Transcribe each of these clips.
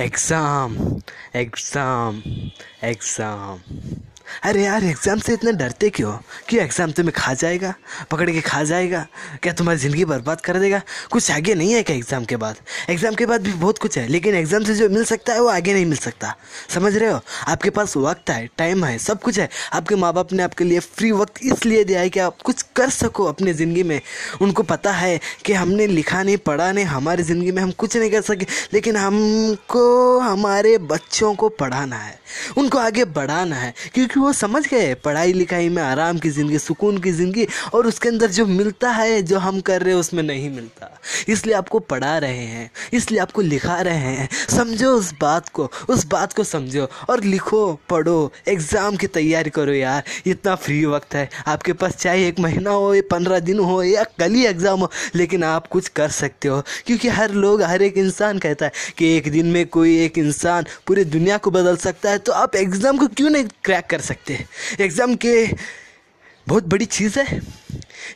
Exam exam exam अरे यार exam से इतने डरते क्यों? क्यों एग्ज़ाम तुम्हें खा जाएगा? पकड़ के खा जाएगा? क्या तुम्हारी ज़िंदगी बर्बाद कर देगा? कुछ आगे नहीं है क्या एग्ज़ाम के बाद? एग्ज़ाम के बाद भी बहुत कुछ है, लेकिन एग्ज़ाम से जो मिल सकता है वो आगे नहीं मिल सकता। समझ रहे हो? आपके पास वक्त है टाइम है, सब कुछ है। आपके माँ बाप ने आपके लिए फ्री वक्त इसलिए दिया है कि आप कुछ कर सको अपनी ज़िंदगी में। उनको पता है कि हमने लिखा नहीं, पढ़ा नहीं, हमारी ज़िंदगी में हम कुछ नहीं कर सके, लेकिन हमको, हमारे बच्चों को पढ़ाना है। उनको आगे बढ़ाना है, क्योंकि वो समझ गए? पढ़ाई लिखाई में आराम की ज़िंदगी, सुकून की ज़िंदगी और उसके अंदर जो मिलता है, जो हम कर रहे हैं, उसमें नहीं मिलता। इसलिए आपको पढ़ा रहे हैं, इसलिए आपको लिखा रहे हैं। समझो उस बात को, उस बात को समझो और लिखो, पढ़ो, एग्ज़ाम की तैयारी करो यार। इतना फ्री वक्त है, आपके पास चाहे एक महीना हो या पंद्रह दिन हो, या कल ही एग्ज़ाम हो, लेकिन आप कुछ कर सकते हो। क्योंकि हर लोग, हर एक इंसान कहता है कि एक दिन में कोई एक इंसान पूरी दुनिया को बदल सकता है तो आप एग्ज़ाम को क्यों नहीं क्रैक कर सकते? एग्ज़ाम के बहुत बड़ी चीज़ है।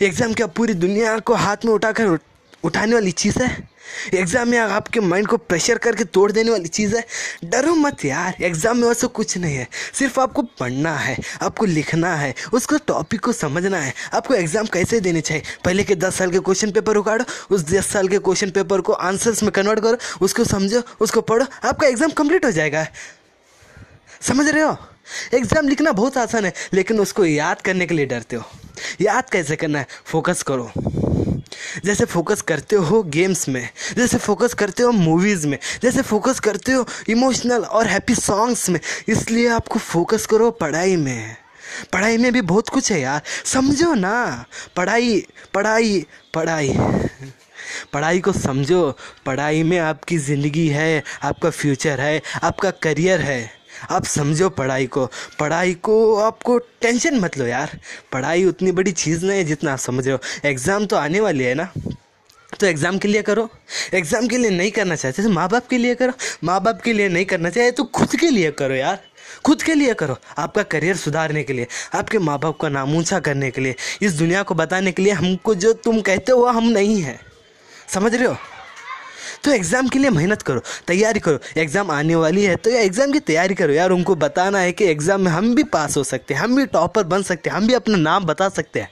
एग्ज़ाम क्या पूरी दुनिया को हाथ में उठाकर उठाने वाली चीज़ है? एग्ज़ाम में आपके माइंड को प्रेशर करके तोड़ देने वाली चीज़ है? डरो मत यार एग्ज़ाम में वैसे कुछ नहीं है। सिर्फ़ आपको पढ़ना है, आपको लिखना है, उसको टॉपिक को समझना है। आपको एग्ज़ाम कैसे देने चाहिए? पहले के दस साल के क्वेश्चन पेपर उगाड़ो उस दस साल के क्वेश्चन पेपर को आंसर्स में कन्वर्ट करो, उसको समझो, उसको पढ़ो, आपका एग्ज़ाम कंप्लीट हो जाएगा। समझ रहे हो? एग्ज़ाम लिखना बहुत आसान है, लेकिन उसको याद करने के लिए डरते हो। याद कैसे करना है? फोकस करो। जैसे फोकस करते हो गेम्स में, जैसे फोकस करते हो मूवीज़ में, जैसे फोकस करते हो इमोशनल और हैप्पी सॉन्ग्स में, इसलिए आपको फोकस करो पढ़ाई में। पढ़ाई में भी बहुत कुछ है यार। समझो ना। पढ़ाई पढ़ाई पढ़ाई। पढ़ाई को समझो। पढ़ाई में आपकी ज़िंदगी है, आपका फ्यूचर है, आपका करियर है। आप समझो पढ़ाई को। पढ़ाई को आपको टेंशन मत लो यार। पढ़ाई उतनी बड़ी चीज़ नहीं है जितना आप समझ रहे हो। एग्ज़ाम तो आने वाली है ना। तो एग्ज़ाम के लिए करो। एग्ज़ाम के लिए नहीं करना चाहते तो माँ बाप के लिए करो। माँ बाप के लिए नहीं करना चाहिए तो खुद के लिए करो यार। खुद के लिए करो। आपका करियर सुधारने के लिए, आपके माँ बाप का नाम ऊँचा करने के लिए, इस दुनिया को बताने के लिए हमको जो तुम कहते हो वह हम नहीं हैं। समझ रहे हो? तो एग्ज़ाम के लिए मेहनत करो, तैयारी करो। एग्ज़ाम आने वाली है तो एग्ज़ाम की तैयारी करो। यार, उनको बताना है कि एग्ज़ाम में हम भी पास हो सकते हैं, हम भी टॉपर बन सकते हैं, हम भी अपना नाम बता सकते हैं।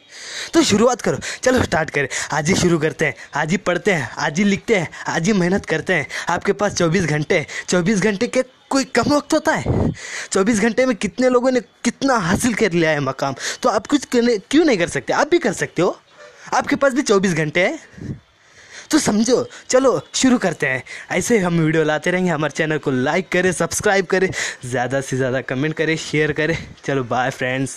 तो शुरुआत करो। चलो स्टार्ट करें। आज ही शुरू करते हैं, आज ही पढ़ते हैं, आज ही लिखते हैं, आज ही मेहनत करते हैं। आपके पास चौबीस घंटे चौबीस घंटे के कोई कम वक्त होता है? चौबीस घंटे में कितने लोगों ने कितना हासिल कर लिया है मकाम? तो आप कुछ क्यों नहीं कर सकते? आप भी कर सकते हो। आपके पास भी चौबीस घंटे हैं। तो समझो, चलो शुरू करते हैं। ऐसे हम वीडियो लाते रहेंगे। हमारे चैनल को लाइक करें सब्सक्राइब करें, ज़्यादा से ज़्यादा कमेंट करें शेयर करें। चलो बाय फ्रेंड्स